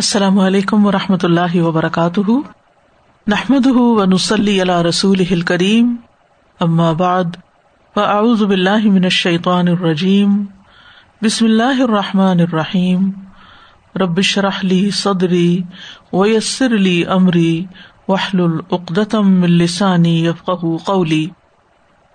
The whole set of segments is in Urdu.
السلام علیکم و رحمۃ اللہ وبرکاتہ۔ نحمد و نسلی اللہ رسول کریم بعد، فاعوذ باللہ من الشیطان الرجیم۔ بسم اللہ الرحمٰن الرحیم۔ ربش رحلی صدری ویسر علی عمری وحل العقدم السانی یفق قولی۔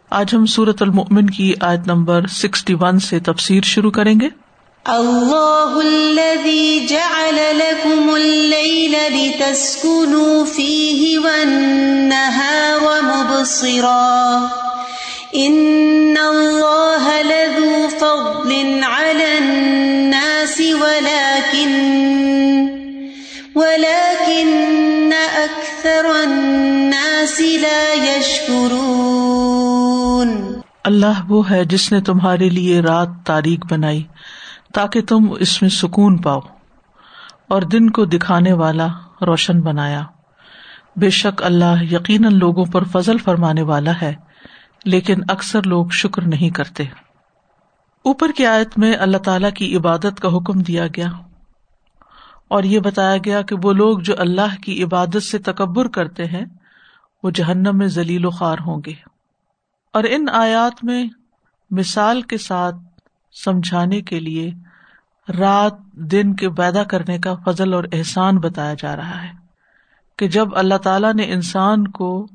آج ہم سورت المؤمن کی آیت نمبر سکسٹی ون سے تفسیر شروع کریں گے۔ اللہ الذي جعل لكم الليل لتسكنوا فيه والنهار مبصرا ان الله لذو فضل على الناس ولكن ولكن اكثر الناس لا يشكرون اللہ وہ ہے جس نے تمہارے لیے رات تاریخ بنائی۔ تاکہ تم اس میں سکون پاؤ اور دن کو دکھانے والا روشن بنایا۔ بے شک اللہ یقیناً لوگوں پر فضل فرمانے والا ہے، لیکن اکثر لوگ شکر نہیں کرتے۔ اوپر کی آیت میں اللہ تعالی کی عبادت کا حکم دیا گیا۔ اور یہ بتایا گیا کہ وہ لوگ جو اللہ کی عبادت سے تکبر کرتے ہیں، وہ جہنم میں ذلیل و خوار ہوں گے۔ اور ان آیات میں مثال کے ساتھ سمجھانے کے لیے رات دن کے پیدا کرنے کا فضل اور احسان بتایا جا رہا ہے کہ جب اللہ تعالیٰ نے انسان کو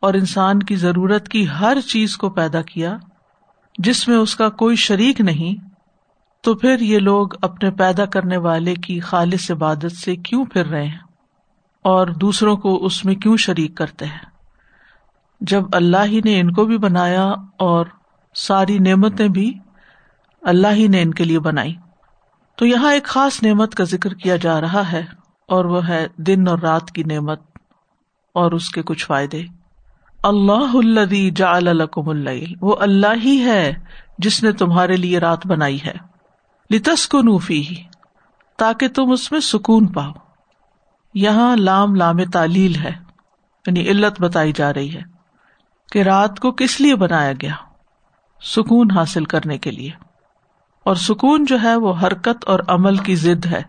اور انسان کی ضرورت کی ہر چیز کو پیدا کیا، جس میں اس کا کوئی شریک نہیں، تو پھر یہ لوگ اپنے پیدا کرنے والے کی خالص عبادت سے کیوں پھر رہے ہیں؟ اور دوسروں کو اس میں کیوں شریک کرتے ہیں؟ جب اللہ ہی نے ان کو بھی بنایا اور ساری نعمتیں بھی اللہ ہی نے ان کے لیے بنائی۔ تو یہاں ایک خاص نعمت کا ذکر کیا جا رہا ہے، اور وہ ہے دن اور رات کی نعمت اور اس کے کچھ فائدے۔ اللہ الدی جا الکم اللہ وہ اللہ ہی ہے جس نے تمہارے لیے رات بنائی ہے۔ لتس کو نوفی ہی تاکہ تم اس میں سکون پاؤ۔ یہاں لام لام تعلیل ہے یعنی علت بتائی جا رہی ہے کہ رات کو کس لیے بنایا گیا، سکون حاصل کرنے کے لیے۔ اور سکون جو ہے وہ حرکت اور عمل کی ضد ہے۔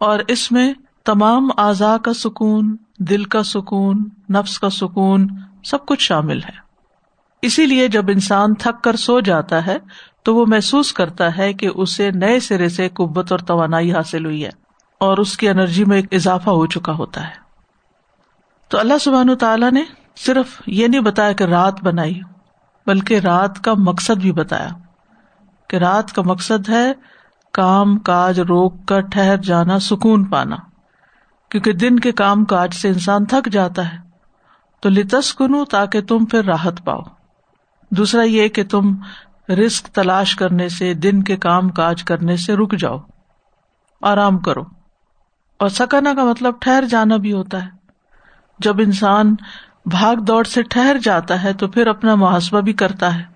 اور اس میں تمام اعضاء کا سکون، دل کا سکون، نفس کا سکون سب کچھ شامل ہے۔ اسی لیے جب انسان تھک کر سو جاتا ہے تو وہ محسوس کرتا ہے کہ اسے نئے سرے سے قوت اور توانائی حاصل ہوئی ہے اور اس کی انرجی میں ایک اضافہ ہو چکا ہوتا ہے۔ تو اللہ سبحان تعالیٰ نے صرف یہ نہیں بتایا کہ رات بنائی، بلکہ رات کا مقصد بھی بتایا۔ کہ رات کا مقصد ہے کام کاج روک کر ٹھہر جانا، سکون پانا۔ کیونکہ دن کے کام کاج سے انسان تھک جاتا ہے۔ تو لتس کنو تاکہ تم پھر راحت پاؤ۔ دوسرا یہ کہ تم رسک تلاش کرنے سے، دن کے کام کاج کرنے سے رک جاؤ۔ آرام کرو۔ اور سکانا کا مطلب ٹھہر جانا بھی ہوتا ہے۔ جب انسان بھاگ دوڑ سے ٹھہر جاتا ہے تو پھر اپنا محاسبہ بھی کرتا ہے۔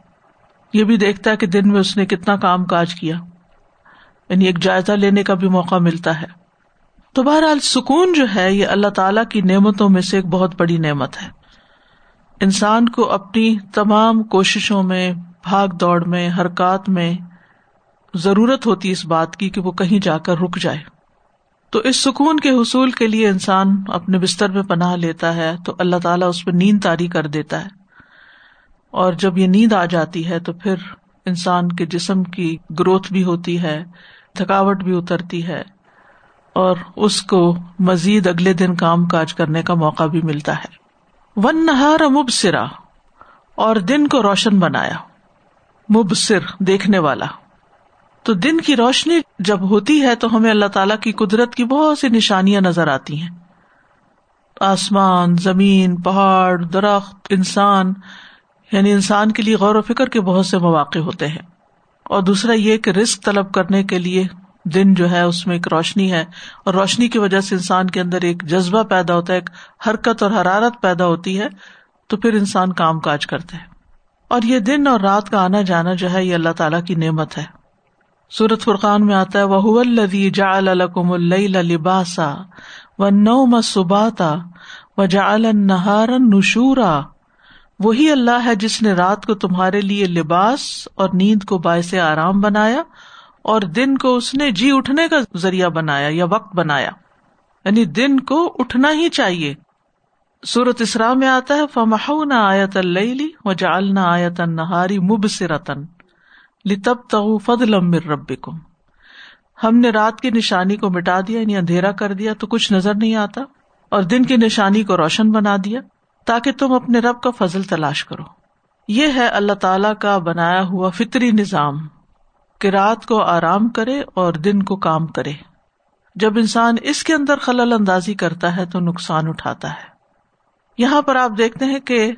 یہ بھی دیکھتا ہے کہ دن میں اس نے کتنا کام کاج کیا۔ یعنی ایک جائزہ لینے کا بھی موقع ملتا ہے۔ تو بہرحال سکون جو ہے یہ اللہ تعالی کی نعمتوں میں سے ایک بہت بڑی نعمت ہے۔ انسان کو اپنی تمام کوششوں میں، بھاگ دوڑ میں، حرکات میں ضرورت ہوتی اس بات کی کہ وہ کہیں جا کر رک جائے۔ تو اس سکون کے حصول کے لیے انسان اپنے بستر میں پناہ لیتا ہے تو اللہ تعالیٰ اس پہ نیند تاری کر دیتا ہے۔ اور جب یہ نیند آ جاتی ہے تو پھر انسان کے جسم کی گروتھ بھی ہوتی ہے، تھکاوٹ بھی اترتی ہے اور اس کو مزید اگلے دن کام کاج کرنے کا موقع بھی ملتا ہے۔ ون نہار مبصرا اور دن کو روشن بنایا۔ مبصر، دیکھنے والا۔ تو دن کی روشنی جب ہوتی ہے تو ہمیں اللہ تعالی کی قدرت کی بہت سی نشانیاں نظر آتی ہیں۔ آسمان، زمین، پہاڑ، درخت، انسان یعنی انسان کے لیے غور و فکر کے بہت سے مواقع ہوتے ہیں۔ اور دوسرا یہ کہ رسک طلب کرنے کے لیے دن جو ہے اس میں ایک روشنی ہے۔ اور روشنی کی وجہ سے انسان کے اندر ایک جذبہ پیدا ہوتا ہے، ایک حرکت اور حرارت پیدا ہوتی ہے، تو پھر انسان کام کاج کرتے ہیں اور یہ دن اور رات کا آنا جانا جو ہے، یہ اللہ تعالیٰ کی نعمت ہے۔ سورت فرقان میں آتا ہے وہ الدی جا الکم اللہ لباسا و نو مسباتا و جا النہار نشورا وہی اللہ ہے جس نے رات کو تمہارے لیے لباس اور نیند کو باعث آرام بنایا اور دن کو اس نے جی اٹھنے کا ذریعہ بنایا یا وقت بنایا۔ یعنی دن کو اٹھنا ہی چاہیے۔ سورت اسرا میں آتا ہے فمح نہ آیت اللہ و جالنا آیت نہاری مب سے رتن لب تغ فضل رب ہم نے رات کی نشانی کو مٹا دیا یعنی اندھیرا کر دیا تو کچھ نظر نہیں آتا، اور دن کی نشانی کو روشن بنا دیا۔ تاکہ تم اپنے رب کا فضل تلاش کرو۔ یہ ہے اللہ تعالی کا بنایا ہوا فطری نظام۔ کہ رات کو آرام کرے اور دن کو کام کرے۔ جب انسان اس کے اندر خلل اندازی کرتا ہے تو نقصان اٹھاتا ہے۔ یہاں پر آپ دیکھتے ہیں کہ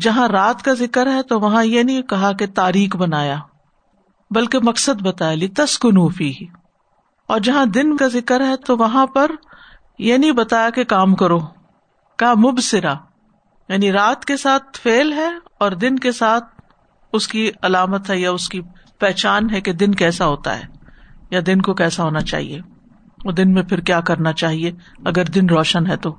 جہاں رات کا ذکر ہے تو وہاں یہ نہیں کہا کہ تاریخ بنایا، بلکہ مقصد بتایا لی تسکنوفی اور جہاں دن کا ذکر ہے تو وہاں پر یہ نہیں بتایا کہ کام کرو، کا مبصرا یعنی رات کے ساتھ فیل ہے اور دن کے ساتھ اس کی علامت ہے یا اس کی پہچان ہے کہ دن کیسا ہوتا ہے یا دن کو کیسا ہونا چاہیے۔ وہ دن میں پھر کیا کرنا چاہیے؟ اگر دن روشن ہے تو۔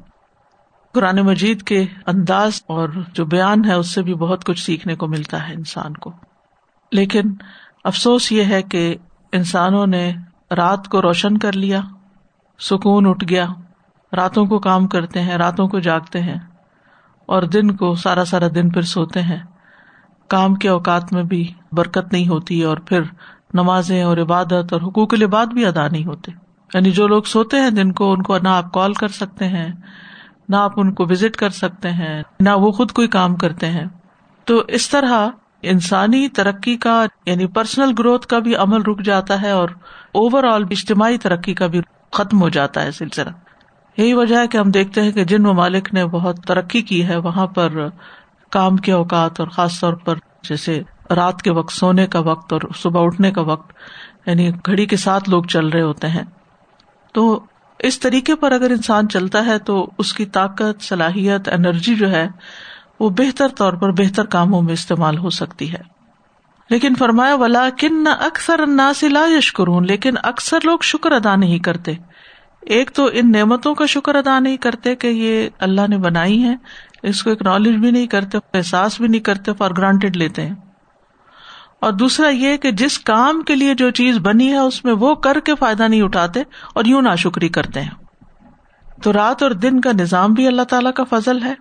قرآن مجید کے انداز اور جو بیان ہے اس سے بھی بہت کچھ سیکھنے کو ملتا ہے انسان کو۔ لیکن افسوس یہ ہے کہ انسانوں نے رات کو روشن کر لیا، سکون اٹھ گیا، راتوں کو کام کرتے ہیں، راتوں کو جاگتے ہیں۔ اور دن کو سارا سارا دن پھر سوتے ہیں۔ کام کے اوقات میں بھی برکت نہیں ہوتی اور پھر نمازیں اور عبادت اور حقوق العباد بھی ادا نہیں ہوتے۔ یعنی جو لوگ سوتے ہیں دن کو، ان کو نہ آپ کال کر سکتے ہیں، نہ آپ ان کو وزٹ کر سکتے ہیں، نہ وہ خود کوئی کام کرتے ہیں۔ تو اس طرح انسانی ترقی کا یعنی پرسنل گروتھ کا بھی عمل رک جاتا ہے اور اوور آل اجتماعی ترقی کا بھی ختم ہو جاتا ہے سلسلہ۔ یہی وجہ ہے کہ ہم دیکھتے ہیں کہ جن ممالک نے بہت ترقی کی ہے، وہاں پر کام کے اوقات اور خاص طور پر جیسے رات کے وقت، سونے کا وقت اور صبح اٹھنے کا وقت یعنی گھڑی کے ساتھ لوگ چل رہے ہوتے ہیں۔ تو اس طریقے پر اگر انسان چلتا ہے تو اس کی طاقت، صلاحیت، انرجی جو ہے، وہ بہتر طور پر بہتر کاموں میں استعمال ہو سکتی ہے۔ لیکن فرمایا ولا کن نہ اکثر لا یشکرون لیکن اکثر لوگ شکر ادا نہیں کرتے۔ ایک تو ان نعمتوں کا شکر ادا نہیں کرتے کہ یہ اللہ نے بنائی ہے اس کو اکنالج بھی نہیں کرتے، احساس بھی نہیں کرتے فار گرانٹیڈ لیتے ہیں۔ اور دوسرا یہ کہ جس کام کے لیے جو چیز بنی ہے، اس میں وہ کر کے فائدہ نہیں اٹھاتے اور یوں ناشکری کرتے ہیں۔ تو رات اور دن کا نظام بھی اللہ تعالی کا فضل ہے۔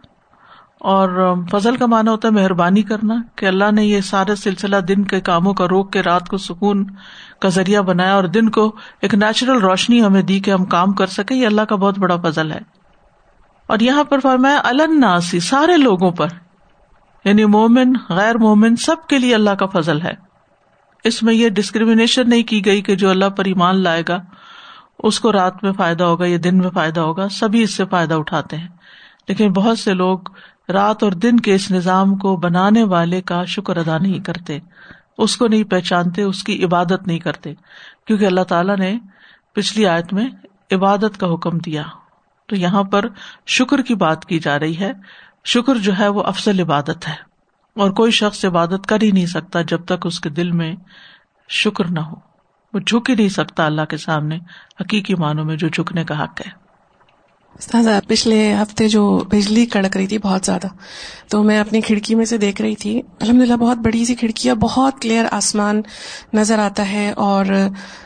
اور فضل کا مانا ہوتا ہے مہربانی کرنا کہ اللہ نے یہ سارے سلسلہ دن کے کاموں کا روک کے رات کو سکون کا ذریعہ بنایا اور دن کو ایک نیچرل روشنی ہمیں دی کہ ہم کام کر سکے یہ اللہ کا بہت بڑا فضل ہے۔ اور یہاں پر فرمایا الناسی سارے لوگوں پر۔ یعنی مومن، غیر مومن، سب کے لیے اللہ کا فضل ہے۔ اس میں یہ ڈسکریمنیشن نہیں کی گئی کہ جو اللہ پر ایمان لائے گا، اس کو رات میں فائدہ ہوگا یا دن میں فائدہ ہوگا، سبھی اس سے فائدہ اٹھاتے ہیں۔ لیکن بہت سے لوگ رات اور دن کے اس نظام کو بنانے والے کا شکر ادا نہیں کرتے۔ اس کو نہیں پہچانتے، اس کی عبادت نہیں کرتے۔ کیونکہ اللہ تعالیٰ نے پچھلی آیت میں عبادت کا حکم دیا۔ تو یہاں پر شکر کی بات کی جا رہی ہے۔ شکر جو ہے وہ افسل عبادت ہے۔ اور کوئی شخص عبادت کر ہی نہیں سکتا جب تک اس کے دل میں شکر نہ ہو۔ وہ جھک ہی نہیں سکتا اللہ کے سامنے، حقیقی معنوں میں جو جھکنے کا حق ہے۔ پچھلے ہفتے جو بجلی کڑک رہی تھی بہت زیادہ، تو میں اپنی کھڑکی میں سے دیکھ رہی تھی۔ الحمد للہ بہت بڑی سی کھڑکی ہے بہت کلیئر آسمان نظر آتا ہے اور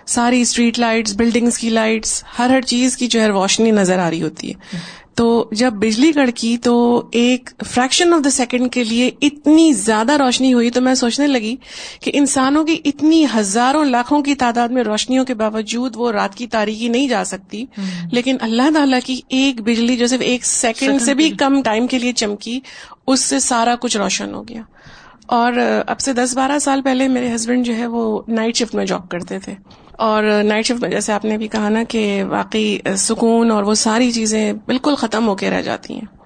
ساری اسٹریٹ لائٹس بلڈنگس کی لائٹس ہر ہر چیز کی جو ہے روشنی نظر آ رہی ہوتی ہے۔ تو جب بجلی کڑکی تو ایک فریکشن آف دا سیکنڈ کے لیے اتنی زیادہ روشنی ہوئی تو میں سوچنے لگی کہ انسانوں کی اتنی ہزاروں لاکھوں کی تعداد میں روشنیوں کے باوجود وہ رات کی تاریخی نہیں جا سکتی۔ لیکن اللہ تعالیٰ کی ایک بجلی جو صرف ایک سیکنڈ سے بھی کم ٹائم کے لیے چمکی اس سے سارا کچھ روشن ہو گیا۔ اور اب سے دس بارہ سال پہلے میرے ہسبینڈ جو ہے وہ نائٹ شفٹ میں جاب کرتے تھے۔ اور نائٹ شفٹ میں جیسے آپ نے بھی کہا نا کہ واقعی سکون اور وہ ساری چیزیں بالکل ختم ہو کے رہ جاتی ہیں۔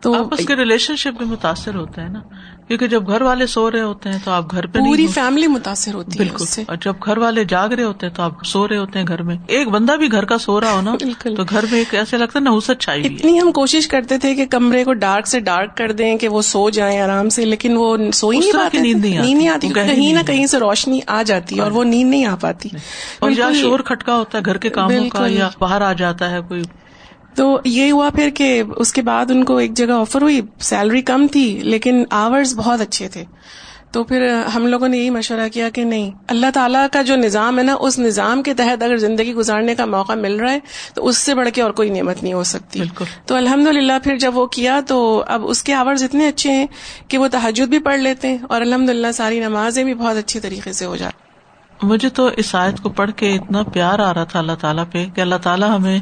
تو اس کے ریلیشن شپ بھی متاثر ہوتا ہے نا؟ کیونکہ جب گھر والے سو رہے ہوتے ہیں تو آپ گھر پہ پوری فیملی متاثر ہوتی ہے بالکل. اور جب گھر والے جاگ رہے ہوتے ہیں تو آپ سو رہے ہوتے ہیں گھر میں۔ ایک بندہ بھی گھر کا سو رہا ہو نا بالکل۔ تو گھر میں ایسے لگتا ہے نوسط چھائی اتنی ہم کوشش کرتے تھے کہ کمرے کو ڈارک سے ڈارک کر دیں کہ وہ سو جائیں آرام سے لیکن وہ سو ہی نہیں پاتے نیند نہیں آتی کہیں نہ کہیں سے روشنی آ جاتی ہے اور وہ نیند نہیں آ پاتی۔ اور یا شور کھٹکا ہوتا ہے گھر کے کاموں کا یا باہر آ جاتا ہے کوئی تو یہ ہوا پھر کہ اس کے بعد ان کو ایک جگہ آفر ہوئی سیلری کم تھی لیکن آورز بہت اچھے تھے۔ تو پھر ہم لوگوں نے یہی مشورہ کیا کہ نہیں اللہ تعالیٰ کا جو نظام ہے نا اس نظام کے تحت اگر زندگی گزارنے کا موقع مل رہا ہے تو اس سے بڑھ کے اور کوئی نعمت نہیں ہو سکتی۔ بالکل۔ تو الحمد پھر جب وہ کیا تو اب اس کے آورز اتنے اچھے ہیں کہ وہ تحجد بھی پڑھ لیتے ہیں اور الحمد ساری نمازیں بھی بہت اچھی طریقے سے ہو جاتی مجھے تو اس آیت کو پڑھ کے اتنا پیار آ رہا تھا اللہ تعالیٰ پہ کہ اللہ تعالیٰ ہمیں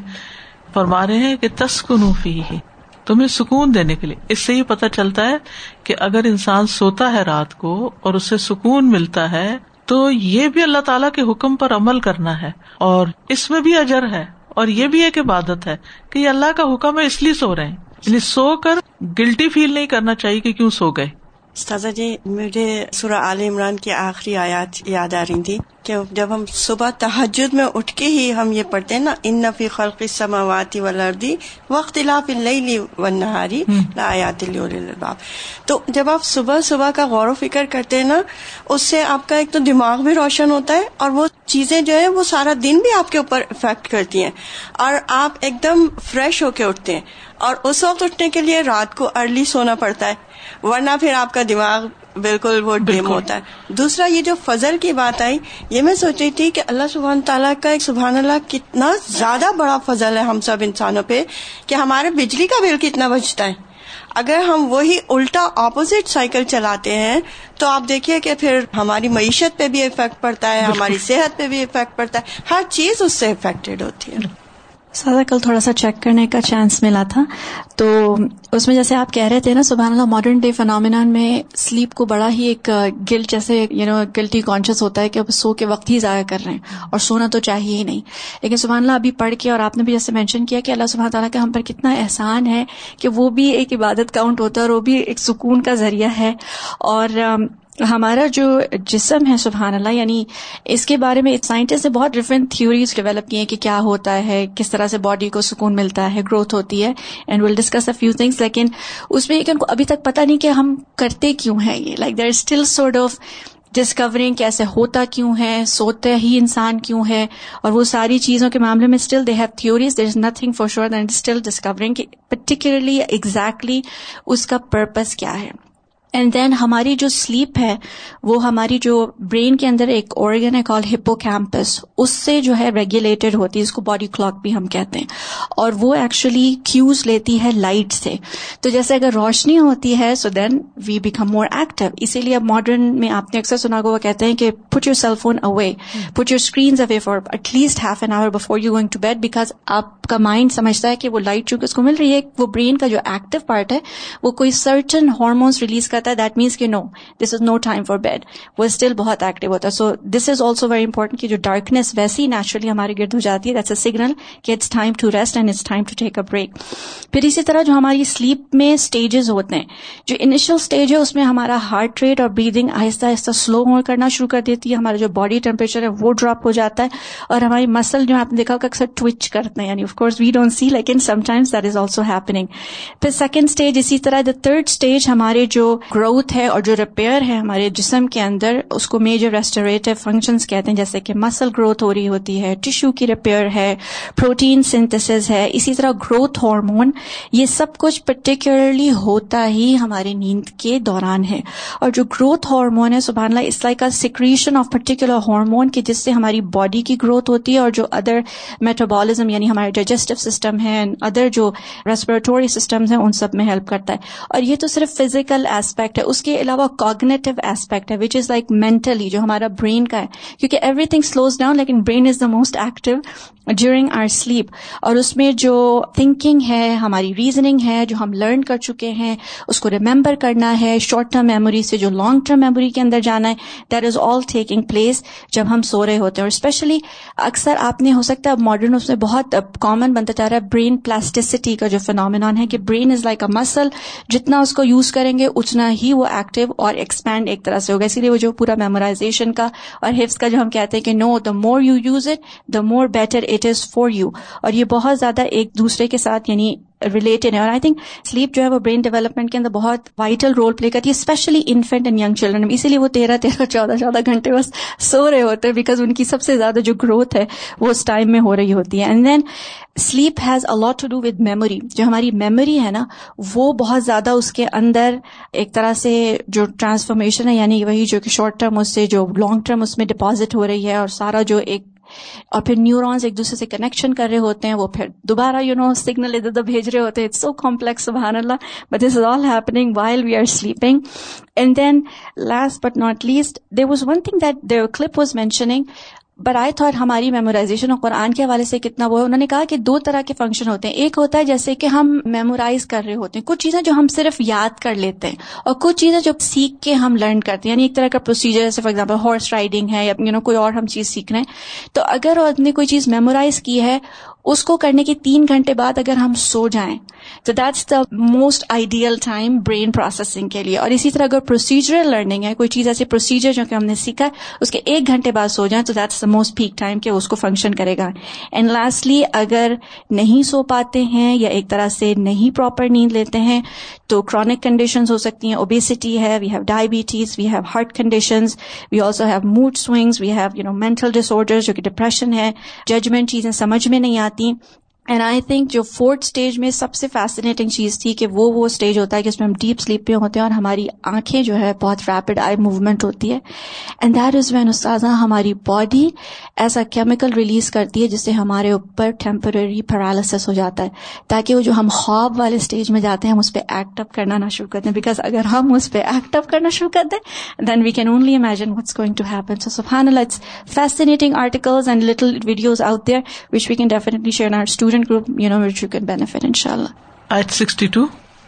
فرما رہے ہیں کہ تسکنوفی ہی تمہیں سکون دینے کے لیے۔ اس سے یہ پتا چلتا ہے کہ اگر انسان سوتا ہے رات کو اور اسے سکون ملتا ہے، تو یہ بھی اللہ تعالیٰ کے حکم پر عمل کرنا ہے۔ اور اس میں بھی اجر ہے۔ اور یہ بھی ایک عبادت ہے کہ یہ اللہ کا حکم ہے، اس لیے سو رہے ہیں۔ یعنی سو کر گلٹی فیل نہیں کرنا چاہیے کہ کیوں سو گئے۔ استاذہ جی مجھے سورہ عال عمران کی آخری آیات یاد آ رہی تھی کہ جب ہم صبح تحجد میں اٹھ کے ہی ہم یہ پڑھتے ہیں نا، ان نفی خلق سماواتی ولردی وقت نہاری آیات الباب تو جب آپ صبح صبح کا غور و فکر کرتے ہیں نا، اس سے آپ کا ایک تو دماغ بھی روشن ہوتا ہے اور وہ چیزیں جو ہے وہ سارا دن بھی آپ کے اوپر افیکٹ کرتی ہیں اور آپ ایک دم فریش ہو کے اٹھتے ہیں اور اس وقت اٹھنے کے لیے رات کو ارلی سونا پڑتا ہے۔ ورنہ پھر آپ کا دماغ بالکل وہ ڈیم ہوتا ہے۔ دوسرا یہ جو فضل کی بات آئی یہ میں سوچ رہی تھی کہ اللہ سبحان تعالیٰ کا ایک سبحان اللہ کتنا زیادہ بڑا فضل ہے ہم سب انسانوں پہ کہ ہمارے بجلی کا بل کتنا بچتا ہے۔ اگر ہم وہی الٹا اپوزٹ سائیکل چلاتے ہیں تو آپ دیکھیے کہ پھر ہماری معیشت پہ بھی افیکٹ پڑتا ہے ہماری صحت پہ بھی افیکٹ پڑتا ہے۔ ہر چیز اس سے افیکٹڈ ہوتی ہے۔ سادہ کل تھوڑا سا چیک کرنے کا چانس ملا تھا۔ تو اس میں جیسے آپ کہہ رہے تھے نا، سبحان اللہ ماڈرن ڈے فنامنان میں سلیپ کو بڑا ہی ایک گلٹ جیسے یو نو گلٹی کانشیس ہوتا ہے کہ اب سو کے وقت ہی ضائع کر رہے ہیں اور سونا تو چاہیے ہی نہیں۔ لیکن سبحان اللہ، ابھی پڑھ کے اور آپ نے بھی جیسے مینشن کیا کہ اللہ سبحانہ تعالیٰ کا ہم پر کتنا احسان ہے کہ وہ بھی ایک عبادت کاؤنٹ ہوتا ہے اور وہ بھی ایک سکون کا ذریعہ ہے۔ اور ہمارا جو جسم ہے، سبحان اللہ یعنی اس کے بارے میں سائنٹسٹ نے بہت ڈفرینٹ تھیوریز ڈیولپ کی ہیں کہ کیا ہوتا ہے، کس طرح سے باڈی کو سکون ملتا ہے گروتھ ہوتی ہے and will discuss a few things لیکن اس میں ان کو ابھی تک پتا نہیں کہ ہم کرتے کیوں ہیں یہ۔ Like there still sort of discovering کیسے ہوتا کیوں ہے سوتے ہی انسان کیوں ہے، اور وہ ساری چیزوں کے معاملے میں still they have theories there is nothing for sure then still discovering particularly exactly اس کا پرپز کیا ہے۔ اینڈ دین ہماری جو سلیپ ہے، وہ ہماری جو برین کے اندر ایک آرگن ہے کال ہپو کیمپس اس سے جو ہے ریگولیٹڈ ہوتی ہے، اس کو باڈی کلاک بھی ہم کہتے ہیں۔ اور وہ ایکچولی کیوز لیتی ہے لائٹ سے۔ تو جیسے اگر روشنی ہوتی ہے سو دین وی بیکم مور ایکٹیو اسی لیے اب ماڈرن میں آپ نے اکثر سنا وہ کہتے ہیں کہ put your cell phone away put your screen away for at least half an hour before you going to bed because آپ کا مائنڈ سمجھتا ہے کہ وہ لائٹ چونکہ اس کو مل رہی ہے، وہ برین کا جو ایکٹیو پارٹ ہے، وہ کوئی سرٹن ہارمونس ریلیز کر کرتا ہے دیٹ مینس کہ no this is no time for bed وہ اسٹل بہت ایکٹیو ہوتا ہے. So this is also very important کہ جو ڈارکنیس ویسی نیچرلی ہمارے گرد ہو جاتی ہے. دیٹس اے سگنل کہ it's time to rest and it's time to take a break پھر اسی طرح جو ہماری سلیپ میں اسٹیجز ہوتے ہیں، جو انیشل اسٹیج ہے اس میں ہمارا ہارٹ ریٹ اور بریدنگ آہستہ آہستہ سلو ہو کرنا شروع کر دیتی ہے. ہمارا جو باڈی ٹیمپریچر ہے وہ ڈراپ ہو جاتا ہے اور ہماری مسل جو آپ نے دیکھا کہ اکثر ٹوچ کرتے ہیں. یعنی of course we don't see لیکن sometimes that is also happening پھر سیکنڈ اسٹیج اسی طرح دا تھرڈ اسٹیج ہمارے جو گروتھ ہے اور جو ریپیئر ہے ہمارے جسم کے اندر، اس کو میجر ریسٹوریٹو فنکشنز کہتے ہیں، جیسے کہ مسل گروتھ ہو رہی ہوتی ہے ٹیشو کی ریپیئر ہے پروٹین سنتھس ہے، اسی طرح گروتھ ہارمون یہ سب کچھ پرٹیکولرلی ہوتا ہی ہماری نیند کے دوران ہے۔ اور جو گروتھ ہارمون ہے، سبحان اللہ اس like secretion of particular hormone کی جس سے ہماری باڈی کی گروتھ ہوتی ہے اور جو ادر میٹابولزم یعنی ہمارے ڈائجسٹو سسٹم ہے ادر جو ریسپریٹوری سسٹمز ہیں، ان سب میں ہیلپ کرتا ہے۔ اور یہ تو صرف فزیکل ایسپیکٹ ہے۔ اس کے علاوہ کوگنیٹو ایسپیکٹ ہے وچ از لائک مینٹلی جو ہمارا برین کا ہے۔ کیونکہ ایوری تھنگ سلوز ڈاؤن لیکن brain is the most active during our sleep اور اس میں جو تھنکنگ ہے، ہماری ریزننگ ہے، جو ہم لرن کر چکے ہیں، اس کو ریمبر کرنا ہے۔ شارٹ ٹرم میموری سے جو لانگ ٹرم میموری کے اندر جانا ہے that is all taking place جب ہم سو رہے ہوتے ہیں۔ اور اسپیشلی اکثر آپ نے، ہو سکتا ہے ماڈرن اس میں بہت کامن بنتا جا رہا ہے برین پلاسٹسٹی کا جو فینومینان ہے، کہ برین از لائک اے مسل جتنا اس کو یوز کریں گے، اتنا ہی وہ ایکٹیو اور ایکسپینڈ ایک طرح سے ہوگا۔ اسی لیے وہ جو پورا میمورائزیشن کا اور حفظ کا جو ہم کہتے ہیں کہ no the more you use it the more better it is for you اور یہ بہت زیادہ ایک دوسرے کے ساتھ یعنی ریلیٹڈ ہے اور آئی تھنک سلیپ جو ہے وہ برین ڈیولپمنٹ کے اندر بہت وائٹل رول پلے کرتی ہے especially infant and young children اسی لیے وہ تیرہ تیرہ چودہ چودہ گھنٹے بس سو رہے ہوتے ہیں بیکاز ان کی سب سے زیادہ جو گروتھ ہے وہ اس ٹائم میں ہو رہی ہوتی ہے. And then sleep has a lot to do with memory جو ہماری میموری ہے نا، وہ بہت زیادہ اس کے اندر ایک طرح سے جو ٹرانسفارمیشن ہے یعنی وہی جو کہ شارٹ ٹرم اس سے جو لانگ ٹرم اس میں ڈپازٹ ہو رہی ہے اور سارا جو ایک اور پھر نیورونز ایک دوسرے سے کنیکشن کر رہے ہوتے ہیں، وہ پھر دوبارہ یو نو سگنل ادھر ادھر بھیج رہے ہوتے ہیں۔ سو کمپلیکس سبحان اللہ but this is all happening while we are sleeping and then last but not least there was one thing that the other clip was mentioning but I thought ہماری میمورائزیشن اور قرآن کے حوالے سے کتنا وہ ہے، انہوں نے کہا کہ دو طرح کے فنکشن ہوتے ہیں۔ ایک ہوتا ہے جیسے کہ ہم میمورائز کر رہے ہوتے ہیں۔ کچھ چیزیں جو ہم صرف یاد کر لیتے ہیں اور کچھ چیزیں جو سیکھ کے ہم لرن کرتے ہیں۔ یعنی ایک طرح کا پروسیجر جیسے فار ایگزامپل ہارس رائڈنگ ہے یا یو نو کوئی اور ہم چیز سیکھ رہے ہیں۔ تو اگر اور نے کوئی چیز میمورائز کی ہے اس کو کرنے کے تین گھنٹے بعد اگر ہم سو جائیں، تو that's the most ideal time brain processing کے لیے۔ اور اسی طرح اگر پروسیجرل لرننگ ہے، کوئی چیز ایسی پروسیجر جو کہ ہم نے سیکھا ہے، اس کے ایک گھنٹے بعد سو جائیں، تو that's the most peak time کہ اس کو فنکشن کرے گا۔ اینڈ لاسٹلی اگر نہیں سو پاتے ہیں یا ایک طرح سے نہیں پراپر نیند لیتے ہیں، تو کرونک کنڈیشنز ہو سکتی ہیں۔ اوبیسٹی ہے we have diabetes we have heart conditions we also have mood swings we have you know mental disorder جو کہ ڈپریشن ہے۔ ججمنٹ چیزیں سمجھ میں نہیں آتی۔ خواتین اینڈ آئی تھنک جو فورتھ اسٹیج میں سب سے فیسنیٹنگ چیز تھی کہ وہ وہ اسٹیج ہوتا ہے کہ اس میں ہم ڈیپ سلیپ پہ ہوتے ہیں اور ہماری آنکھیں جو ہے بہت ریپڈ آئی موومنٹ ہوتی ہے. اینڈ دیٹ از وین استاذہ ہماری باڈی ایسا کیمیکل ریلیز کرتی ہے جس سے ہمارے اوپر ٹیمپرری پیرالسس ہو جاتا ہے. تاکہ وہ جو ہم خواب والے اسٹیج میں جاتے ہیں ہم اس پہ ایکٹ اپ کرنا نہ شروع کرتے ہیں بیکاز اگر ہم اس پہ ایکٹ اپ کرنا شروع کر دیں then we can only imagine what's going to happen so سفان Allah it's fascinating articles and little videos out there which we can definitely share our student group you know which you can benefit ان شاء اللہ آیت سکسٹی ٹو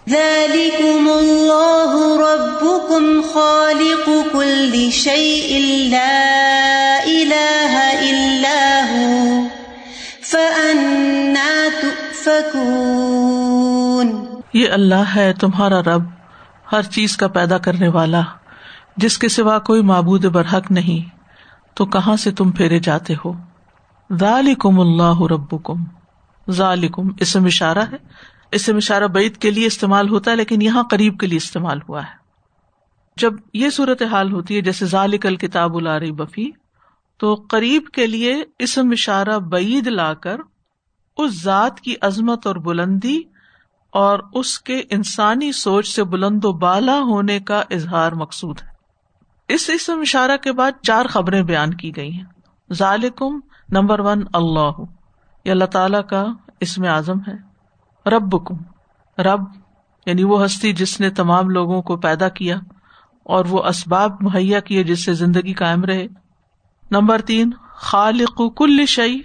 ذلكم الله ربكم خالق كل شيء لا إله إلا هو فأنا تؤفكون یہ اللہ ہے تمہارا رب ہر چیز کا پیدا کرنے والا جس کے سوا کوئی معبود برحق نہیں تو کہاں سے تم پھیرے جاتے ہو؟ ذالکم اللہ ربکم ذالکم اسم اشارہ ہے۔ اسم اشارہ بعید کے لیے استعمال ہوتا ہے، لیکن یہاں قریب کے لیے استعمال ہوا ہے۔ جب یہ صورت حال ہوتی ہے، جیسے ذالک الکتاب الاری بفی تو قریب کے لیے اسم اشارہ بعید لا کر، اس ذات کی عظمت اور بلندی اور اس کے انسانی سوچ سے بلند و بالا ہونے کا اظہار مقصود ہے۔ اس اسم اشارہ کے بعد چار خبریں بیان کی گئی ہیں۔ ذالکم، نمبر ون، اللہ۔ یہ اللہ تعالی کا اسم اعظم ہے۔ رب کم رب یعنی وہ ہستی جس نے تمام لوگوں کو پیدا کیا اور وہ اسباب مہیا کیے جس سے زندگی قائم رہے۔ نمبر تین، خالق کل شعی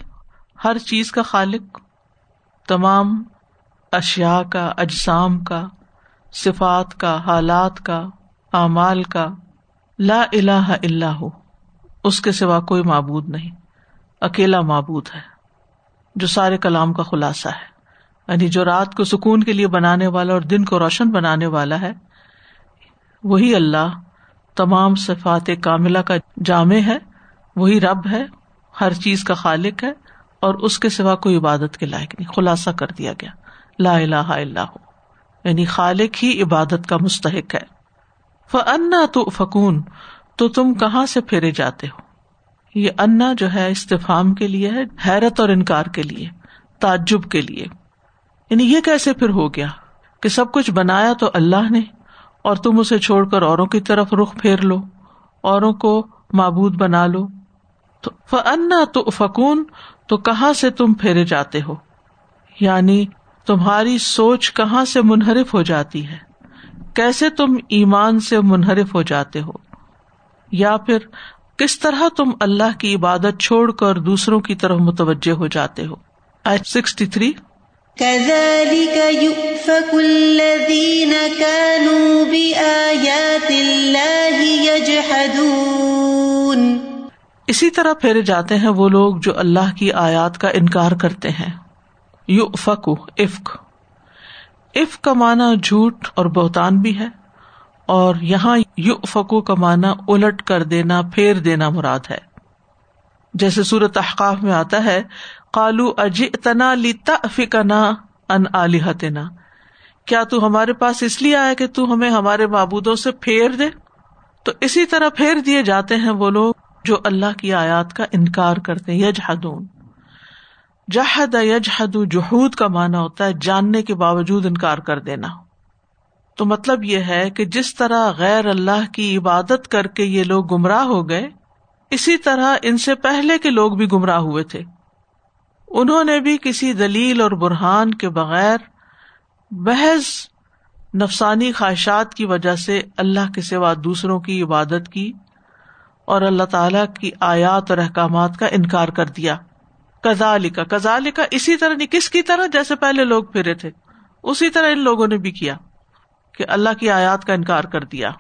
ہر چیز کا خالق۔ تمام اشیا کا، اجسام کا، صفات کا، حالات کا، اعمال کا۔ لا الہ الا ہو، اس کے سوا کوئی معبود نہیں، اکیلا معبود ہے۔ جو سارے کلام کا خلاصہ ہے۔ یعنی جو رات کو سکون کے لیے بنانے والا اور دن کو روشن بنانے والا ہے، وہی اللہ تمام صفات کاملہ کا جامع ہے، وہی رب ہے، ہر چیز کا خالق ہے اور اس کے سوا کوئی عبادت کے لائق نہیں۔ خلاصہ کر دیا گیا۔ لا الہ الا ہو۔ یعنی خالق ہی عبادت کا مستحق ہے۔ فنا تو فکون تو تم کہاں سے پھیرے جاتے ہو؟ یہ انا جو ہے استفام کے لیے ہے، حیرت اور انکار کے لیے، تعجب کے لیے۔ یعنی یہ کیسے پھر ہو گیا کہ سب کچھ بنایا تو اللہ نے اور تم اسے چھوڑ کر اوروں کی طرف رخ پھیر لو، اوروں کو معبود بنا لو۔ تو فنا تو فکون تو کہاں سے تم پھیرے جاتے ہو؟ یعنی تمہاری سوچ کہاں سے منحرف ہو جاتی ہے؟ کیسے تم ایمان سے منحرف ہو جاتے ہو؟ یا پھر کس طرح تم اللہ کی عبادت چھوڑ کر دوسروں کی طرف متوجہ ہو جاتے ہو؟ Sixty three. كذلك يؤفك الذين كانوا بآيات الله يجحدون۔ اسی طرح پھیرے جاتے ہیں وہ لوگ جو اللہ کی آیات کا انکار کرتے ہیں۔ یو فکو افک۔ افک کا معنی جھوٹ اور بہتان بھی ہے۔ اور یہاں یو فکو کا معنی الٹ کر دینا، پھیر دینا مراد ہے۔ جیسے سورت احقاف میں آتا ہے کالو اجنا لیتا فکنا ان علیحتنا کیا تو ہمارے پاس اس لیے آیا کہ تو ہمیں ہمارے معبودوں سے پھیر دے؟ تو اسی طرح پھیر دیے جاتے ہیں وہ لوگ جو اللہ کی آیات کا انکار کرتے یج ہدون جہد یج حد جہود کا مانا ہوتا ہے، جاننے کے باوجود انکار کر دینا۔ تو مطلب یہ ہے کہ جس طرح غیر اللہ کی عبادت کر کے یہ لوگ گمراہ ہو گئے، اسی طرح ان سے پہلے کے لوگ بھی گمراہ ہوئے تھے۔ انہوں نے بھی کسی دلیل اور برہان کے بغیر محض نفسانی خواہشات کی وجہ سے اللہ کے سوا دوسروں کی عبادت کی اور اللہ تعالی کی آیات اور احکامات کا انکار کر دیا۔ کزال کا کزال کا اسی طرح نہیں، کس کی طرح؟ جیسے پہلے لوگ پھرے تھے، اسی طرح ان لوگوں نے بھی کیا۔ کہ اللہ کی آیات کا انکار کر دیا۔